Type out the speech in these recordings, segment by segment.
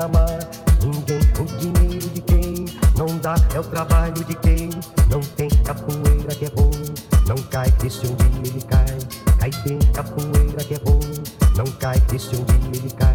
amar ninguém. O dinheiro de quem não dá é o trabalho de quem não tem capoeira que é bom. Não cai, que se um dia ele cai. Cai tem capoeira que é bom. Não cai, que se um dia ele cai.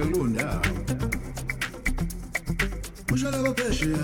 kulundayo kushona baphesheya